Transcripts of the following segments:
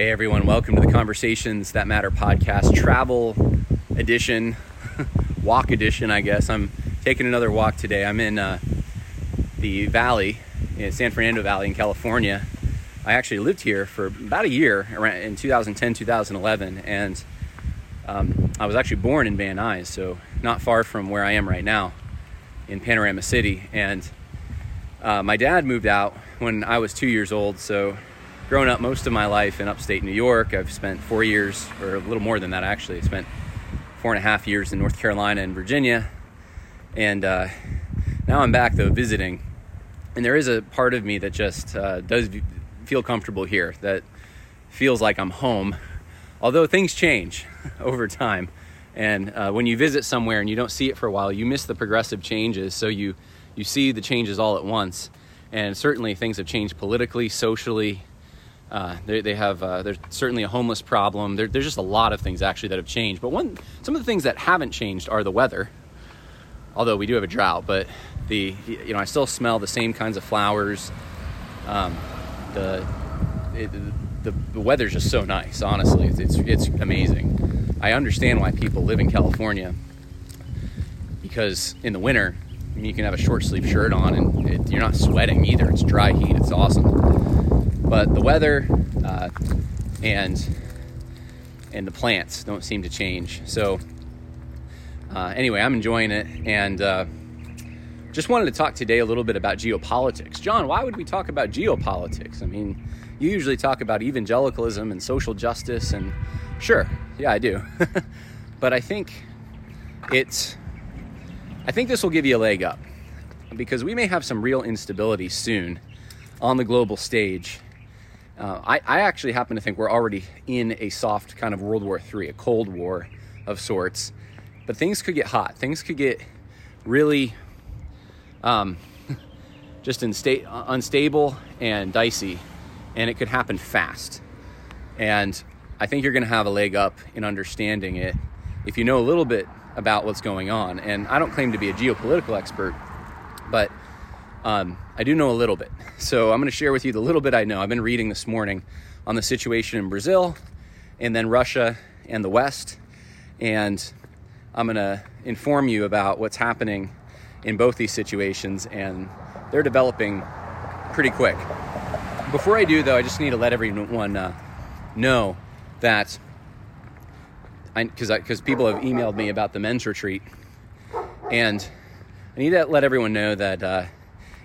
Hey everyone, welcome to the Conversations That Matter podcast, travel edition, walk edition, I guess. I'm taking another walk today. I'm in uh, the valley, in San Fernando Valley in California. I actually lived here for about a year around in 2010, 2011, and um, I was actually born in Van Nuys, so not far from where I am right now in Panorama City. And uh, my dad moved out when I was two years old, so grown up most of my life in upstate New York. I've spent four years, or a little more than that actually. I spent four and a half years in North Carolina and Virginia. And uh, now I'm back though visiting. And there is a part of me that just uh, does feel comfortable here, that feels like I'm home. Although things change over time. And uh, when you visit somewhere and you don't see it for a while, you miss the progressive changes. So you, you see the changes all at once. And certainly things have changed politically, socially, uh, they, they have uh, there's certainly a homeless problem. There, there's just a lot of things actually that have changed. But one some of the things that haven't changed are the weather. Although we do have a drought, but the you know I still smell the same kinds of flowers. Um, the, it, the the weather's just so nice. Honestly, it's, it's it's amazing. I understand why people live in California because in the winter you can have a short sleeve shirt on and it, you're not sweating either. It's dry heat. It's awesome but the weather uh, and and the plants don't seem to change. So uh, anyway, I'm enjoying it, and uh, just wanted to talk today a little bit about geopolitics. John, why would we talk about geopolitics? I mean, you usually talk about evangelicalism and social justice, and sure, yeah, I do, but I think it's I think this will give you a leg up because we may have some real instability soon on the global stage uh, I, I, actually happen to think we're already in a soft kind of World War III, a Cold War of sorts. But things could get hot. Things could get really um, just insta- unstable and dicey, and it could happen fast. And I think you're going to have a leg up in understanding it if you know a little bit about what's going on. And I don't claim to be a geopolitical expert, um, I do know a little bit. So I'm going to share with you the little bit I know. I've been reading this morning on the situation in Brazil and then Russia and the West. And I'm going to inform you about what's happening in both these situations. And they're developing pretty quick. Before I do, though, I just need to let everyone uh, know that because people have emailed me about the men's retreat, and I need to let everyone know that uh,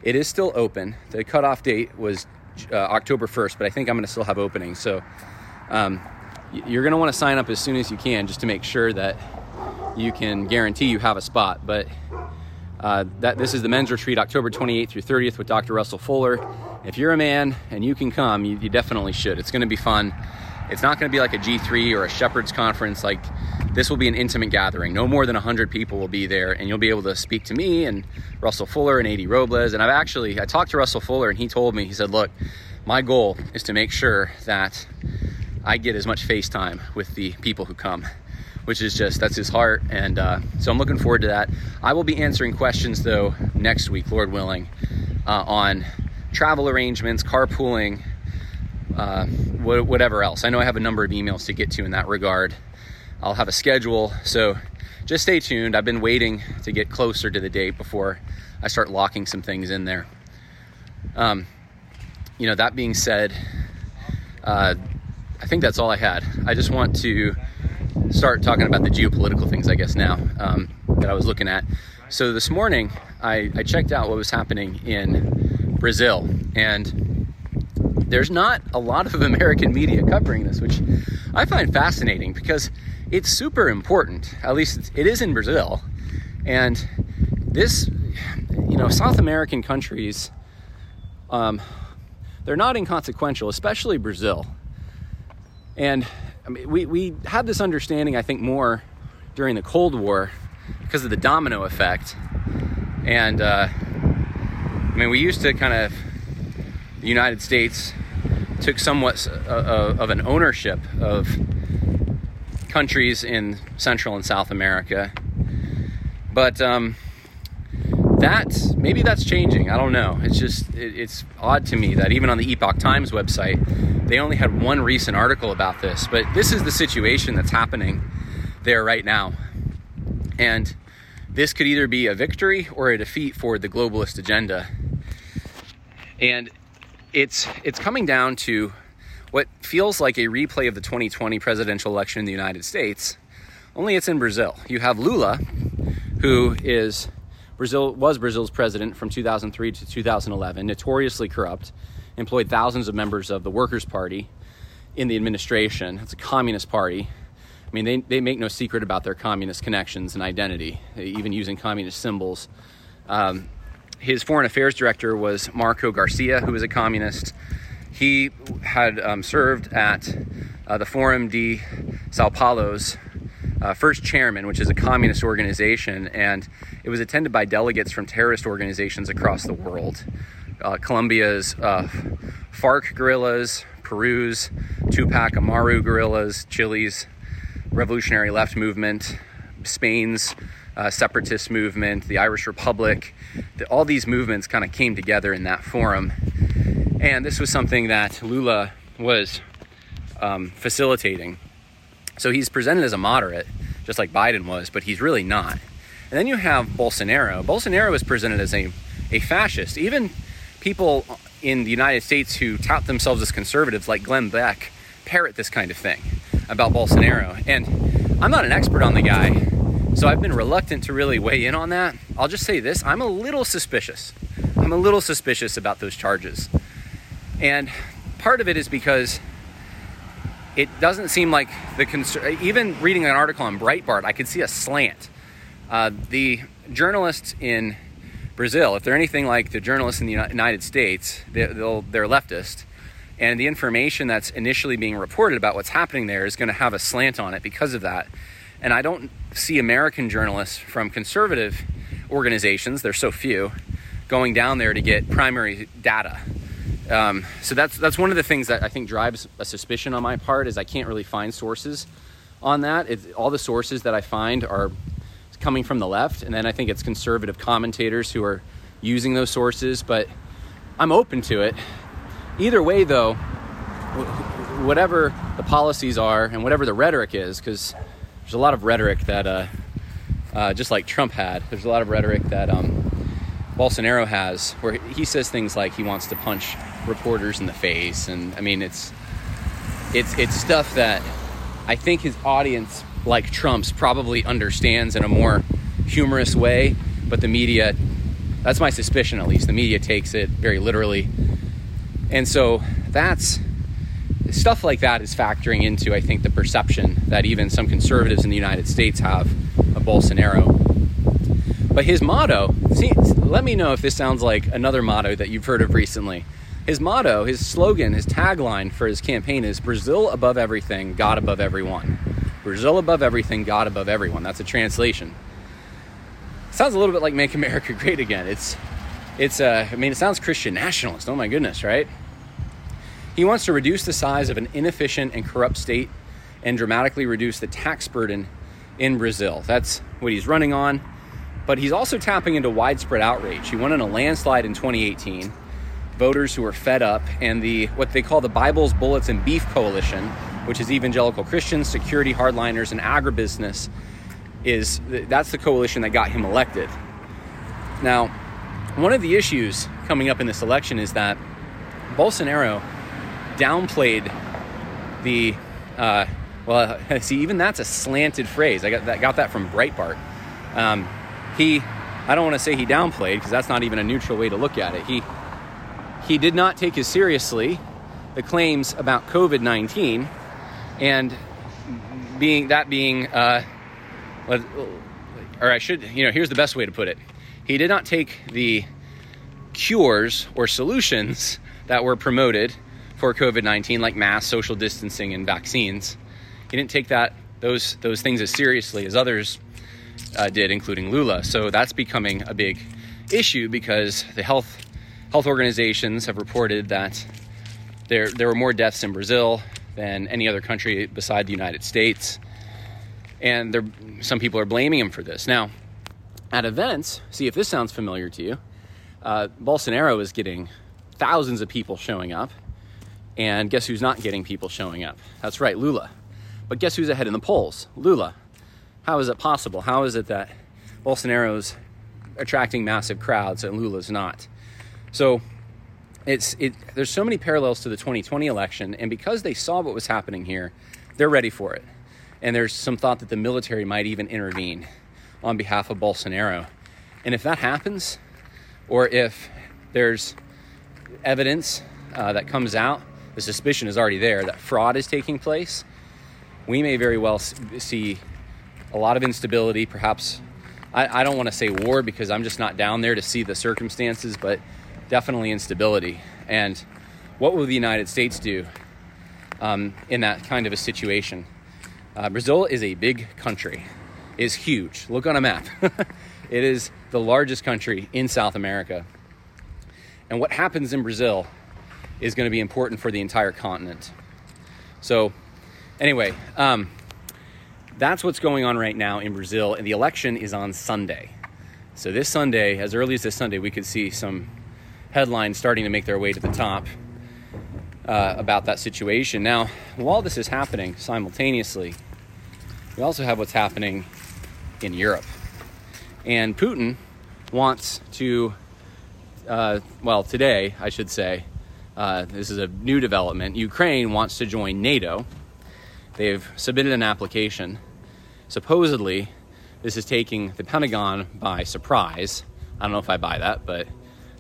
it is still open. The cutoff date was uh, October 1st, but I think I'm going to still have openings. So um, you're going to want to sign up as soon as you can just to make sure that you can guarantee you have a spot. But uh, that this is the men's retreat, October 28th through 30th with Dr. Russell Fuller. If you're a man and you can come, you, you definitely should. It's going to be fun. It's not going to be like a G3 or a Shepherd's Conference. Like this will be an intimate gathering. No more than 100 people will be there, and you'll be able to speak to me and Russell Fuller and AD Robles. And I've actually I talked to Russell Fuller, and he told me he said, "Look, my goal is to make sure that I get as much FaceTime with the people who come." Which is just that's his heart, and uh, so I'm looking forward to that. I will be answering questions though next week, Lord willing, uh, on travel arrangements, carpooling, uh, whatever else. I know I have a number of emails to get to in that regard. I'll have a schedule, so just stay tuned. I've been waiting to get closer to the date before I start locking some things in there. Um, you know, that being said, uh, I think that's all I had. I just want to start talking about the geopolitical things, I guess, now um, that I was looking at. So this morning, I, I checked out what was happening in Brazil, and there's not a lot of American media covering this, which I find fascinating because it's super important. At least it is in Brazil. And this, you know, South American countries, um, they're not inconsequential, especially Brazil. And I mean, we, we had this understanding, I think, more during the Cold War because of the domino effect. And uh, I mean, we used to kind of the United States took somewhat uh, uh, of an ownership of countries in Central and South America. But um, maybe that's changing. I don't know. It's just it, it's odd to me that even on the Epoch Times website, they only had one recent article about this. But this is the situation that's happening there right now, and this could either be a victory or a defeat for the globalist agenda. And it's it's coming down to what feels like a replay of the 2020 presidential election in the United States, only it's in Brazil. You have Lula, who is Brazil was Brazil's president from 2003 to 2011, notoriously corrupt, employed thousands of members of the Workers' Party in the administration. It's a communist party. I mean, they, they make no secret about their communist connections and identity, even using communist symbols. Um, his foreign affairs director was Marco Garcia, who was a communist. He had um, served at uh, the Forum de Sao Paulo's uh, first chairman, which is a communist organization, and it was attended by delegates from terrorist organizations across the world. Uh, Colombia's uh, FARC guerrillas, Peru's Tupac Amaru guerrillas, Chile's Revolutionary Left Movement, Spain's uh, separatist movement, the Irish Republic. The, all these movements kind of came together in that forum and this was something that Lula was um, facilitating. So he's presented as a moderate, just like Biden was, but he's really not. And then you have Bolsonaro. Bolsonaro is presented as a, a fascist. Even people in the United States who tout themselves as conservatives, like Glenn Beck, parrot this kind of thing about Bolsonaro. And I'm not an expert on the guy, so I've been reluctant to really weigh in on that. I'll just say this I'm a little suspicious. I'm a little suspicious about those charges. And part of it is because it doesn't seem like the concern, even reading an article on Breitbart, I could see a slant. Uh, the journalists in Brazil, if they're anything like the journalists in the United States, they, are leftist. And the information that's initially being reported about what's happening there is going to have a slant on it because of that. And I don't see American journalists from conservative organizations, there's so few, going down there to get primary data um, so that's that's one of the things that I think drives a suspicion on my part is I can't really find sources on that. It's, all the sources that I find are coming from the left, and then I think it's conservative commentators who are using those sources. But I'm open to it. Either way, though, whatever the policies are and whatever the rhetoric is, because there's a lot of rhetoric that, uh, uh, just like Trump had, there's a lot of rhetoric that um, Bolsonaro has, where he says things like he wants to punch reporters in the face, and I mean it's it's it's stuff that I think his audience, like Trump's, probably understands in a more humorous way, but the media, that's my suspicion at least, the media takes it very literally, and so that's stuff like that is factoring into I think the perception that even some conservatives in the United States have of Bolsonaro but his motto, see, let me know if this sounds like another motto that you've heard of recently. His motto, his slogan, his tagline for his campaign is Brazil above everything, God above everyone. Brazil above everything, God above everyone. That's a translation. Sounds a little bit like Make America Great Again. It's, it's, uh, I mean, it sounds Christian nationalist. Oh my goodness, right? He wants to reduce the size of an inefficient and corrupt state and dramatically reduce the tax burden in Brazil. That's what he's running on but he's also tapping into widespread outrage. He won in a landslide in 2018. Voters who are fed up, and the what they call the Bible's Bullets and Beef Coalition, which is evangelical Christians, security hardliners, and agribusiness, is that's the coalition that got him elected. Now, one of the issues coming up in this election is that Bolsonaro downplayed the uh, well, see, even that's a slanted phrase. I got that, got that from Breitbart. Um, he I don't want to say he downplayed because that's not even a neutral way to look at it. He he did not take as seriously the claims about COVID nineteen, and being that being, uh, or I should, you know, here's the best way to put it. He did not take the cures or solutions that were promoted for COVID nineteen, like mass social distancing and vaccines. He didn't take that those those things as seriously as others uh, did, including Lula. So that's becoming a big issue because the health health organizations have reported that there there were more deaths in Brazil than any other country beside the United States, and some people are blaming him for this. Now, at events, see if this sounds familiar to you. Uh, Bolsonaro is getting thousands of people showing up, and guess who's not getting people showing up? That's right, Lula. But guess who's ahead in the polls? Lula. How is it possible? How is it that Bolsonaro's attracting massive crowds and Lula's not? So it's it there's so many parallels to the 2020 election and because they saw what was happening here, they're ready for it. And there's some thought that the military might even intervene on behalf of Bolsonaro. And if that happens, or if there's evidence uh, that comes out, the suspicion is already there that fraud is taking place, we may very well see a lot of instability, perhaps. I, I don't want to say war because I'm just not down there to see the circumstances, but definitely instability. And what will the United States do um, in that kind of a situation? Uh, Brazil is a big country, is huge. Look on a map. it is the largest country in South America. And what happens in Brazil is going to be important for the entire continent. So, anyway, um, that's what's going on right now in Brazil, and the election is on Sunday. So, this Sunday, as early as this Sunday, we could see some headlines starting to make their way to the top uh, about that situation. Now, while this is happening simultaneously, we also have what's happening in Europe. And Putin wants to, uh, well, today, I should say, uh, this is a new development. Ukraine wants to join NATO. They've submitted an application. Supposedly, this is taking the Pentagon by surprise. I don't know if I buy that, but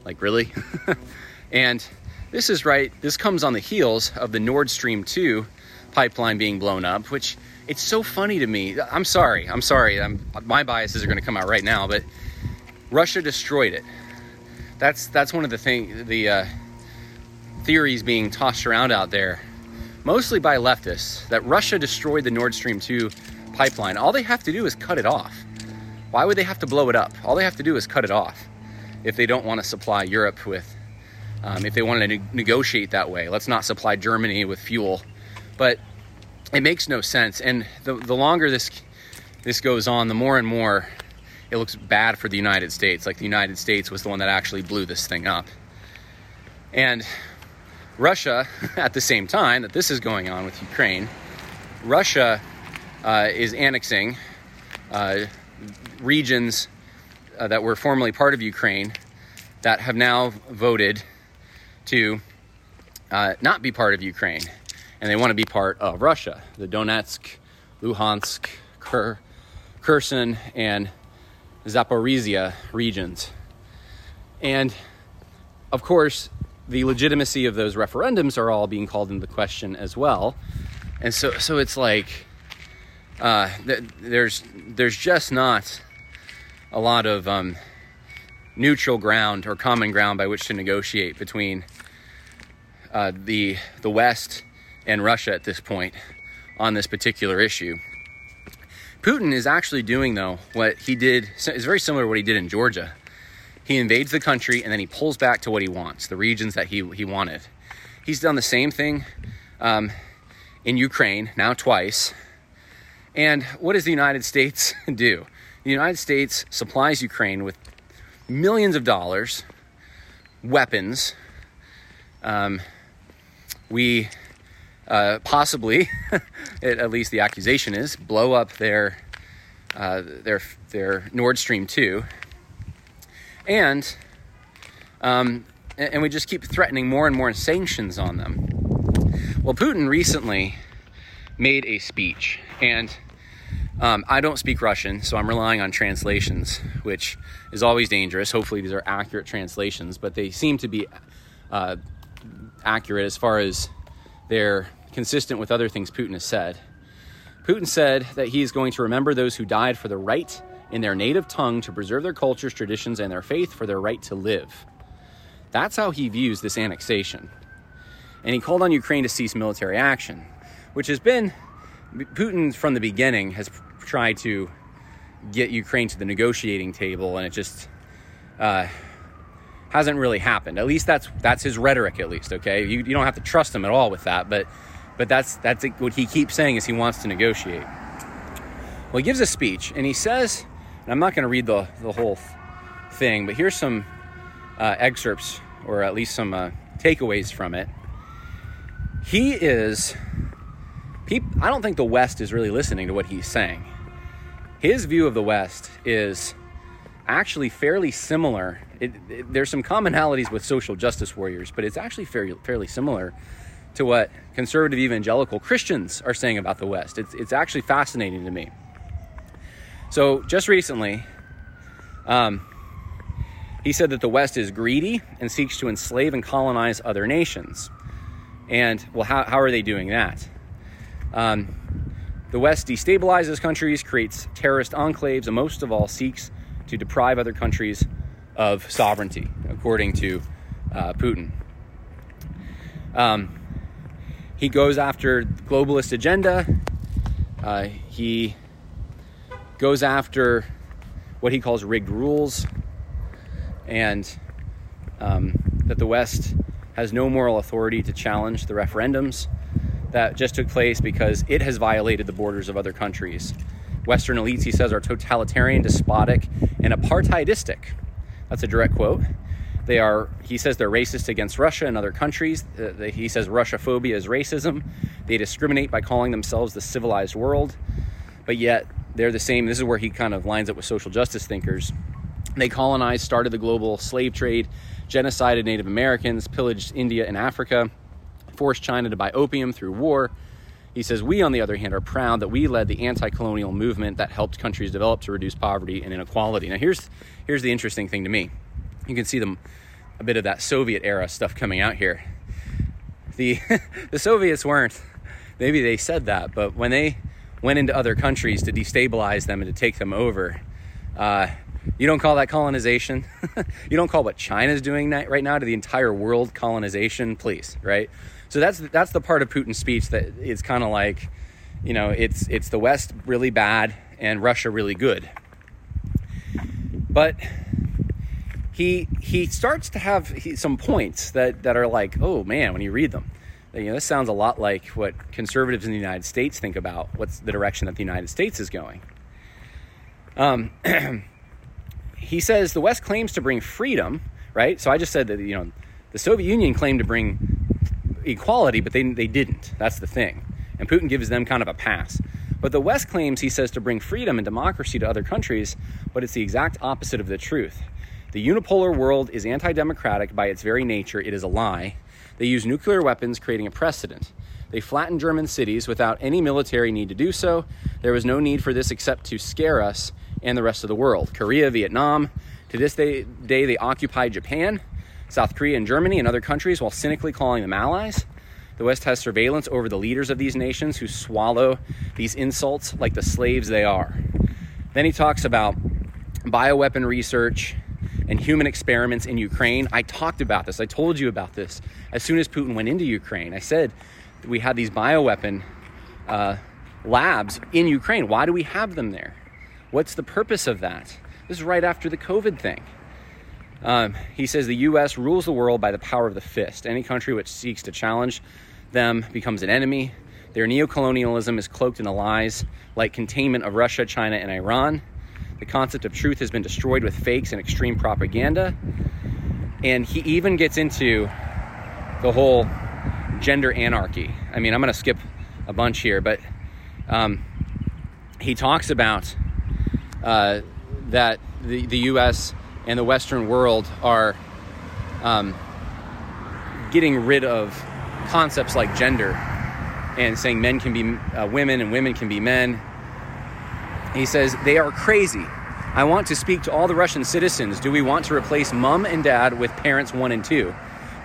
like, really? and this is right, this comes on the heels of the Nord Stream 2 pipeline being blown up, which it's so funny to me. I'm sorry, I'm sorry. I'm, my biases are going to come out right now, but Russia destroyed it. That's that's one of the thing the uh, theories being tossed around out there, mostly by leftists, that Russia destroyed the Nord Stream 2 pipeline. All they have to do is cut it off. Why would they have to blow it up? All they have to do is cut it off if they don't want to supply Europe with, um, if they want to ne- negotiate that way. Let's not supply Germany with fuel. But it makes no sense. And the, the longer this this goes on, the more and more it looks bad for the United States. Like the United States was the one that actually blew this thing up. And Russia, at the same time that this is going on with Ukraine, Russia uh, is annexing uh, regions uh, that were formerly part of Ukraine that have now voted to uh, not be part of Ukraine, and they want to be part of Russia. The Donetsk, Luhansk, Ker- Kherson, and Zaporizhia regions. And of course, the legitimacy of those referendums are all being called into question as well. And so, so it's like uh, th- there's there's just not a lot of um, neutral ground or common ground by which to negotiate between uh, the the West and Russia at this point on this particular issue. Putin is actually doing though what he did is very similar to what he did in Georgia. He invades the country and then he pulls back to what he wants, the regions that he he wanted. He's done the same thing um, in Ukraine now twice. And what does the United States do? The United States supplies Ukraine with millions of dollars, weapons. Um, we uh, possibly, at least the accusation is, blow up their uh, their their Nord Stream two, and um, and we just keep threatening more and more sanctions on them. Well, Putin recently made a speech, and um, I don't speak Russian, so I'm relying on translations, which is always dangerous. Hopefully, these are accurate translations, but they seem to be uh, accurate as far as they're consistent with other things Putin has said. Putin said that he is going to remember those who died for the right in their native tongue to preserve their cultures, traditions, and their faith for their right to live. That's how he views this annexation. And he called on Ukraine to cease military action, which has been Putin from the beginning has tried to get Ukraine to the negotiating table, and it just uh, hasn't really happened. At least that's that's his rhetoric. At least, okay, you, you don't have to trust him at all with that, but but that's that's what he keeps saying is he wants to negotiate. Well, he gives a speech and he says And I'm not going to read the, the whole thing, but here's some uh, excerpts, or at least some uh, takeaways from it. He is, I don't think the West is really listening to what he's saying. His view of the West is actually fairly similar. It, it, there's some commonalities with social justice warriors, but it's actually fairly, fairly similar to what conservative evangelical Christians are saying about the West. It's, it's actually fascinating to me. So, just recently, um, he said that the West is greedy and seeks to enslave and colonize other nations. And, well, how, how are they doing that? Um, the West destabilizes countries, creates terrorist enclaves, and most of all, seeks to deprive other countries of sovereignty, according to uh, Putin. Um, he goes after globalist agenda. Uh, he goes after what he calls rigged rules, and um, that the West has no moral authority to challenge the referendums that just took place because it has violated the borders of other countries. Western elites, he says, are totalitarian, despotic, and apartheidistic. That's a direct quote. They are, he says, they're racist against Russia and other countries. Uh, he says Russophobia is racism. They discriminate by calling themselves the civilized world, but yet they're the same. This is where he kind of lines up with social justice thinkers. They colonized, started the global slave trade, genocided Native Americans, pillaged India and Africa, forced China to buy opium through war. He says, We, on the other hand, are proud that we led the anti colonial movement that helped countries develop to reduce poverty and inequality. Now, here's, here's the interesting thing to me you can see them a bit of that Soviet era stuff coming out here. The the Soviets weren't maybe they said that, but when they went into other countries to destabilize them and to take them over, uh, you don't call that colonization. you don't call what China's doing right now to the entire world colonization, please, right? So that's that's the part of Putin's speech that is kind of like, you know, it's it's the West really bad and Russia really good. But he he starts to have some points that that are like, oh man, when you read them, you know, this sounds a lot like what conservatives in the United States think about what's the direction that the United States is going. Um, he says the West claims to bring freedom, right? So I just said that you know the Soviet Union claimed to bring equality, but they they didn't. That's the thing, and Putin gives them kind of a pass. But the West claims, he says, to bring freedom and democracy to other countries, but it's the exact opposite of the truth. The unipolar world is anti democratic by its very nature, it is a lie. They use nuclear weapons, creating a precedent. They flattened German cities without any military need to do so. There was no need for this except to scare us and the rest of the world. Korea, Vietnam, to this day, day they occupy Japan, South Korea, and Germany, and other countries while cynically calling them allies. The West has surveillance over the leaders of these nations who swallow these insults like the slaves they are. Then he talks about bioweapon research and human experiments in Ukraine. I talked about this. I told you about this as soon as Putin went into Ukraine. I said we had these bioweapon uh, labs in Ukraine. Why do we have them there? What's the purpose of that? This is right after the COVID thing. Um, he says the U.S. rules the world by the power of the fist. Any country which seeks to challenge them becomes an enemy. Their neocolonialism is cloaked in the lies like containment of Russia, China, and Iran. The concept of truth has been destroyed with fakes and extreme propaganda. And he even gets into the whole gender anarchy. I mean, I'm going to skip a bunch here, but um, he talks about uh, that the, the US and the Western world are um, getting rid of concepts like gender and saying men can be uh, women and women can be men he says, They are crazy. I want to speak to all the Russian citizens. Do we want to replace mom and dad with parents one and two?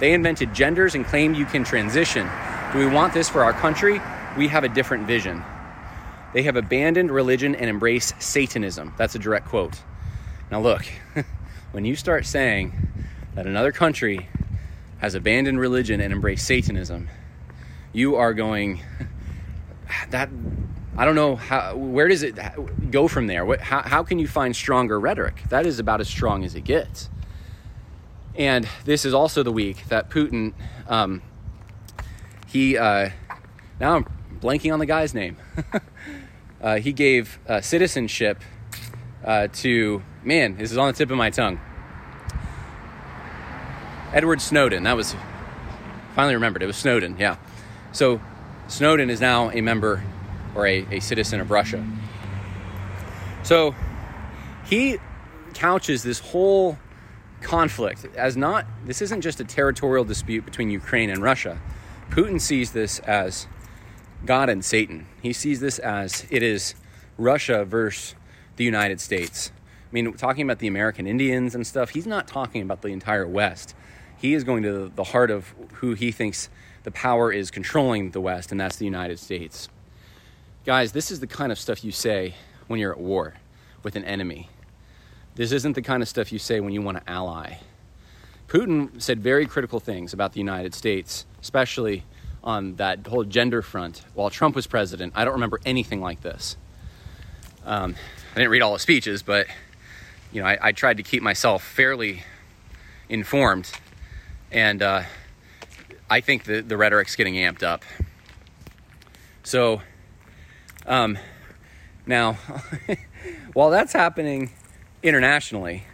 They invented genders and claim you can transition. Do we want this for our country? We have a different vision. They have abandoned religion and embrace Satanism. That's a direct quote. Now, look, when you start saying that another country has abandoned religion and embraced Satanism, you are going, that I don't know how. Where does it go from there? What, how, how can you find stronger rhetoric? That is about as strong as it gets. And this is also the week that Putin, um, he uh, now I'm blanking on the guy's name. uh, he gave uh, citizenship uh, to, man, this is on the tip of my tongue. Edward Snowden, that was, finally remembered, it was Snowden, yeah. So Snowden is now a member or a, a citizen of Russia. So he couches this whole conflict as not, this isn't just a territorial dispute between Ukraine and Russia. Putin sees this as God and Satan. He sees this as it is Russia versus the United States. I mean, talking about the American Indians and stuff, he's not talking about the entire West. He is going to the heart of who he thinks the power is controlling the West, and that's the United States. Guys, this is the kind of stuff you say when you're at war with an enemy. This isn't the kind of stuff you say when you want to ally. Putin said very critical things about the United States, especially on that whole gender front while Trump was president. I don't remember anything like this. Um, I didn't read all the speeches, but you know, I, I tried to keep myself fairly informed, and uh, I think the the rhetoric's getting amped up. So, um, now, while that's happening internationally,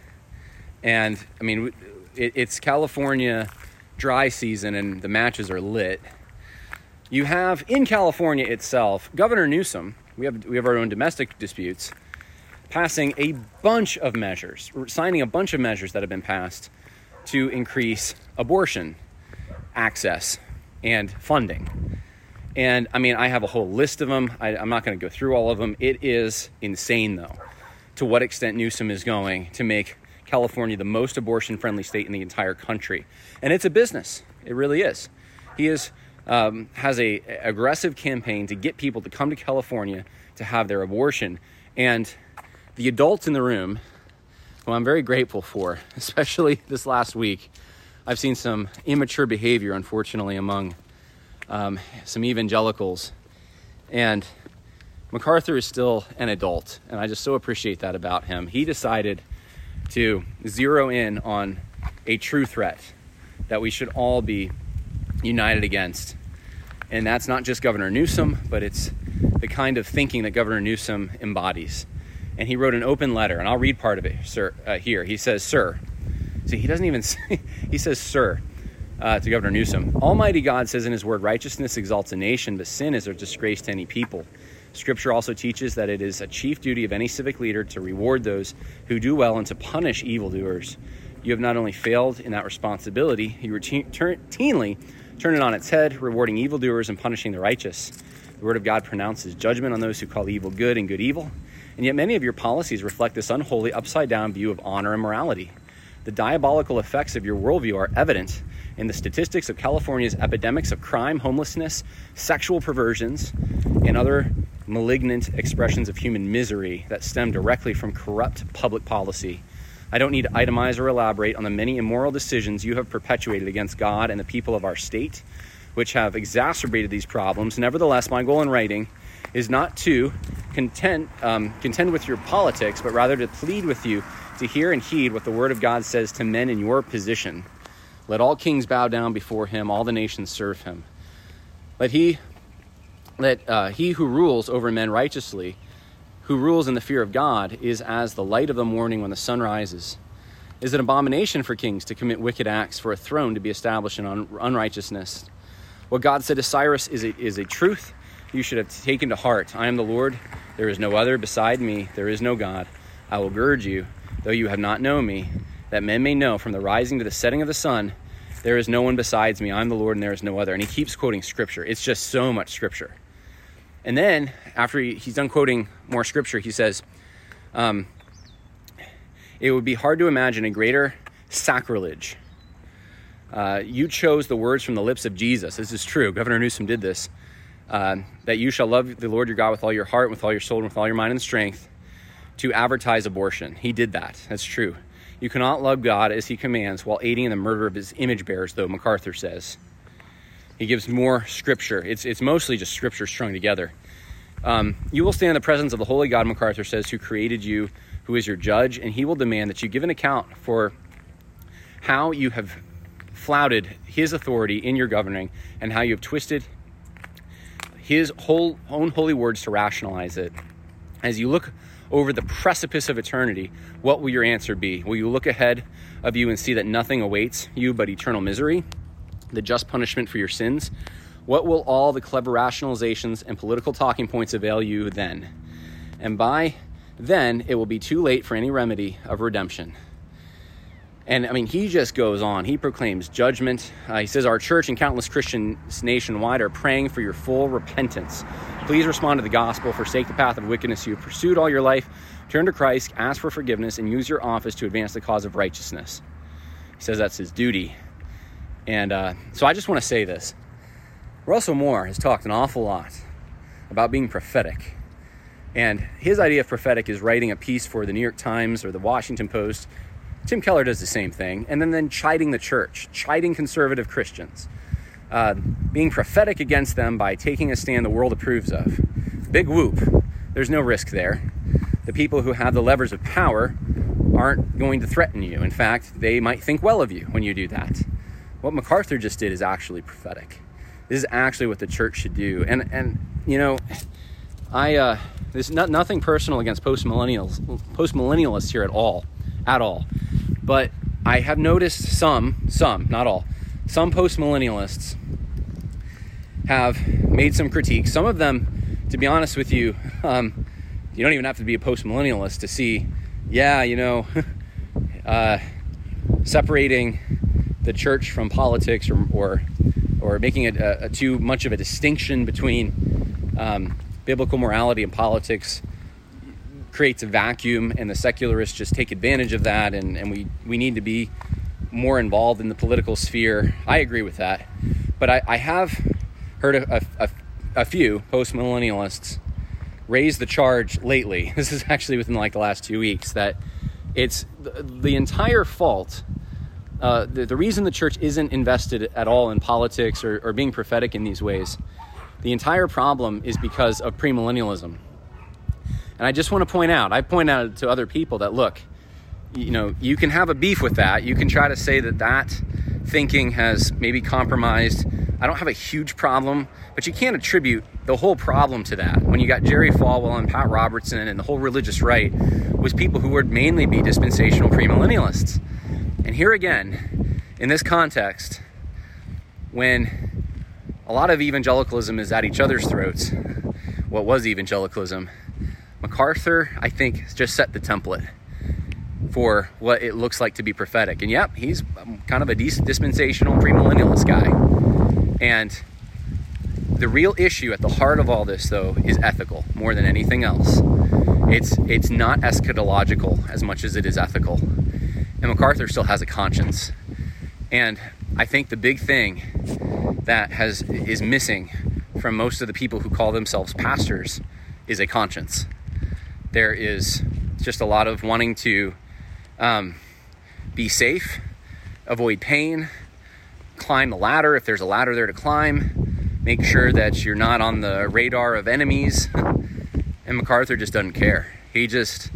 and I mean, it, it's California dry season and the matches are lit. You have in California itself, Governor Newsom. We have we have our own domestic disputes, passing a bunch of measures, signing a bunch of measures that have been passed to increase abortion access and funding. And I mean, I have a whole list of them. I, am not going to go through all of them. It is insane, though, to what extent Newsom is going to make California the most abortion friendly state in the entire country. And it's a business, it really is. He is. Um, has a aggressive campaign to get people to come to California to have their abortion, and the adults in the room, who I'm very grateful for, especially this last week, I've seen some immature behavior, unfortunately, among um, some evangelicals. And MacArthur is still an adult, and I just so appreciate that about him. He decided to zero in on a true threat that we should all be united against. And that's not just Governor Newsom, but it's the kind of thinking that Governor Newsom embodies. And he wrote an open letter, and I'll read part of it sir, uh, here. He says, Sir, see, he doesn't even say, he says, Sir, uh, to Governor Newsom. Almighty God says in His Word, righteousness exalts a nation, but sin is a disgrace to any people. Scripture also teaches that it is a chief duty of any civic leader to reward those who do well and to punish evildoers. You have not only failed in that responsibility, you routinely turn it on its head, rewarding evildoers and punishing the righteous. The Word of God pronounces judgment on those who call evil good and good evil. And yet, many of your policies reflect this unholy, upside down view of honor and morality. The diabolical effects of your worldview are evident in the statistics of California's epidemics of crime, homelessness, sexual perversions, and other malignant expressions of human misery that stem directly from corrupt public policy. I don't need to itemize or elaborate on the many immoral decisions you have perpetuated against God and the people of our state, which have exacerbated these problems. Nevertheless, my goal in writing is not to content, um, contend with your politics, but rather to plead with you to hear and heed what the Word of God says to men in your position. Let all kings bow down before him, all the nations serve him. Let he, let uh, he who rules over men righteously, who rules in the fear of God, is as the light of the morning when the sun rises. Is it an abomination for kings to commit wicked acts, for a throne to be established in un- unrighteousness? What God said to Cyrus is a, is a truth you should have taken to heart. I am the Lord, there is no other beside me, there is no God. I will gird you, though you have not known me that men may know from the rising to the setting of the sun, there is no one besides me. I'm the Lord and there is no other. And he keeps quoting scripture. It's just so much scripture. And then, after he, he's done quoting more scripture, he says, um, It would be hard to imagine a greater sacrilege. Uh, you chose the words from the lips of Jesus. This is true. Governor Newsom did this. Uh, that you shall love the Lord your God with all your heart, with all your soul, and with all your mind and strength, to advertise abortion. He did that. That's true. You cannot love God as he commands while aiding in the murder of his image bearers, though MacArthur says. He gives more scripture. It's, it's mostly just scripture strung together. Um, you will stand in the presence of the holy God, MacArthur says, who created you, who is your judge, and he will demand that you give an account for how you have flouted his authority in your governing and how you have twisted his whole, own holy words to rationalize it. As you look over the precipice of eternity, what will your answer be? Will you look ahead of you and see that nothing awaits you but eternal misery, the just punishment for your sins? What will all the clever rationalizations and political talking points avail you then? And by then, it will be too late for any remedy of redemption. And I mean, he just goes on. He proclaims judgment. Uh, he says, Our church and countless Christians nationwide are praying for your full repentance. Please respond to the gospel, forsake the path of wickedness you have pursued all your life, turn to Christ, ask for forgiveness, and use your office to advance the cause of righteousness. He says that's his duty. And uh, so I just want to say this Russell Moore has talked an awful lot about being prophetic. And his idea of prophetic is writing a piece for the New York Times or the Washington Post Tim Keller does the same thing, and then then chiding the church, chiding conservative Christians, uh, being prophetic against them by taking a stand the world approves of. Big whoop. There's no risk there. The people who have the levers of power aren't going to threaten you. In fact, they might think well of you when you do that. What MacArthur just did is actually prophetic. This is actually what the church should do. And and you know, I uh, there's not, nothing personal against post millennials, post millennialists here at all, at all. But I have noticed some, some, not all, some post millennialists have made some critiques. Some of them, to be honest with you, um, you don't even have to be a post millennialist to see, yeah, you know, uh, separating the church from politics or, or, or making it a, a too much of a distinction between um, biblical morality and politics creates a vacuum and the secularists just take advantage of that and, and we, we need to be more involved in the political sphere. I agree with that. But I, I have heard a, a, a few post millennialists raise the charge lately. This is actually within like the last two weeks that it's the, the entire fault. Uh, the, the, reason the church isn't invested at all in politics or, or being prophetic in these ways, the entire problem is because of premillennialism. And I just want to point out, I point out to other people that look, you know, you can have a beef with that. You can try to say that that thinking has maybe compromised. I don't have a huge problem, but you can't attribute the whole problem to that. When you got Jerry Falwell and Pat Robertson and the whole religious right was people who would mainly be dispensational premillennialists. And here again, in this context, when a lot of evangelicalism is at each other's throats, what was evangelicalism? MacArthur, I think, just set the template for what it looks like to be prophetic. And yep, he's um, kind of a dispensational premillennialist guy. And the real issue at the heart of all this, though, is ethical more than anything else. It's it's not eschatological as much as it is ethical. And MacArthur still has a conscience. And I think the big thing that has is missing from most of the people who call themselves pastors is a conscience there is just a lot of wanting to um, be safe, avoid pain, climb the ladder if there's a ladder there to climb, make sure that you're not on the radar of enemies. And MacArthur just doesn't care. He just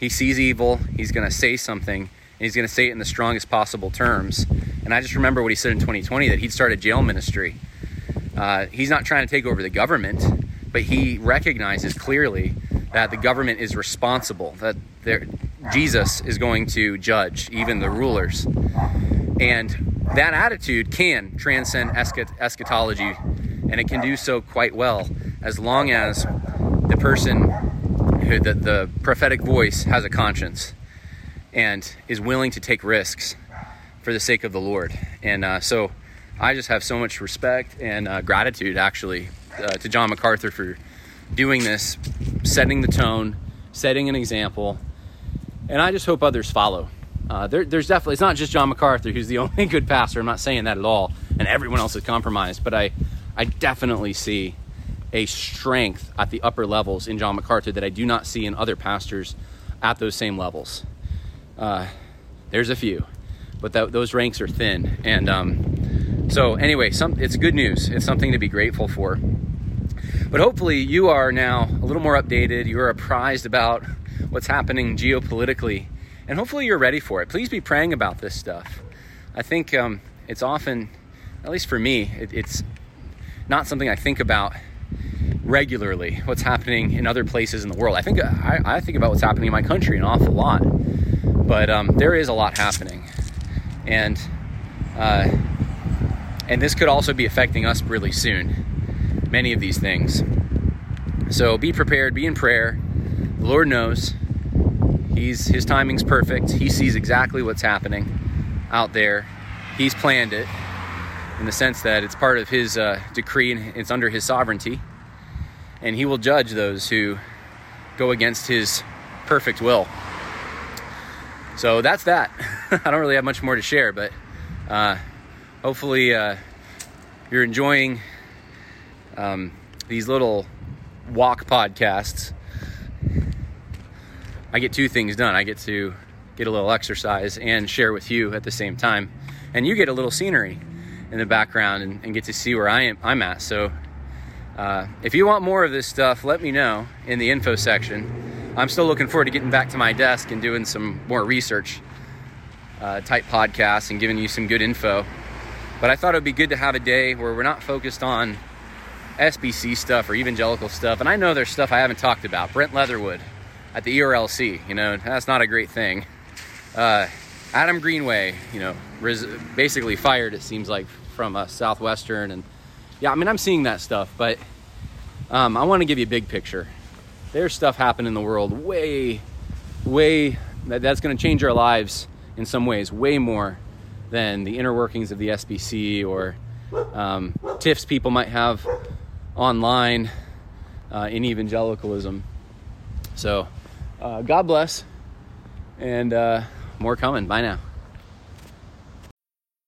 he sees evil, he's going to say something, and he's going to say it in the strongest possible terms. And I just remember what he said in 2020 that he'd start a jail ministry. Uh, he's not trying to take over the government, but he recognizes clearly that the government is responsible, that Jesus is going to judge even the rulers. And that attitude can transcend eschatology, and it can do so quite well as long as the person, who, the, the prophetic voice, has a conscience and is willing to take risks for the sake of the Lord. And uh, so I just have so much respect and uh, gratitude, actually, uh, to John MacArthur for doing this, setting the tone, setting an example, and I just hope others follow. Uh, there, there's definitely, it's not just John MacArthur who's the only good pastor. I'm not saying that at all, and everyone else is compromised, but I, I definitely see a strength at the upper levels in John MacArthur that I do not see in other pastors at those same levels. Uh, there's a few, but those ranks are thin. And um, so, anyway, some, it's good news. It's something to be grateful for. But hopefully, you are now a little more updated. You are apprised about what's happening geopolitically, and hopefully, you're ready for it. Please be praying about this stuff. I think um, it's often, at least for me, it, it's not something I think about regularly what's happening in other places in the world. I think I, I think about what's happening in my country an awful lot, but um, there is a lot happening, and uh, and this could also be affecting us really soon. Many of these things. So be prepared. Be in prayer. The Lord knows. He's his timing's perfect. He sees exactly what's happening out there. He's planned it in the sense that it's part of his uh, decree and it's under his sovereignty. And he will judge those who go against his perfect will. So that's that. I don't really have much more to share, but uh, hopefully uh, you're enjoying um, these little walk podcasts I get two things done. I get to get a little exercise and share with you at the same time. And you get a little scenery in the background and, and get to see where I am, I'm at. So uh, if you want more of this stuff, let me know in the info section. I'm still looking forward to getting back to my desk and doing some more research uh, type podcasts and giving you some good info. But I thought it would be good to have a day where we're not focused on SBC stuff or evangelical stuff. And I know there's stuff I haven't talked about. Brent Leatherwood, at the ERLC. You know, that's not a great thing. Uh, Adam Greenway, you know, res- basically fired, it seems like, from uh, Southwestern. And yeah, I mean, I'm seeing that stuff, but um, I want to give you a big picture. There's stuff happening in the world way, way, that, that's going to change our lives in some ways, way more than the inner workings of the SBC or um, tiffs people might have online uh, in evangelicalism. So, uh, God bless, and uh, more coming. Bye now.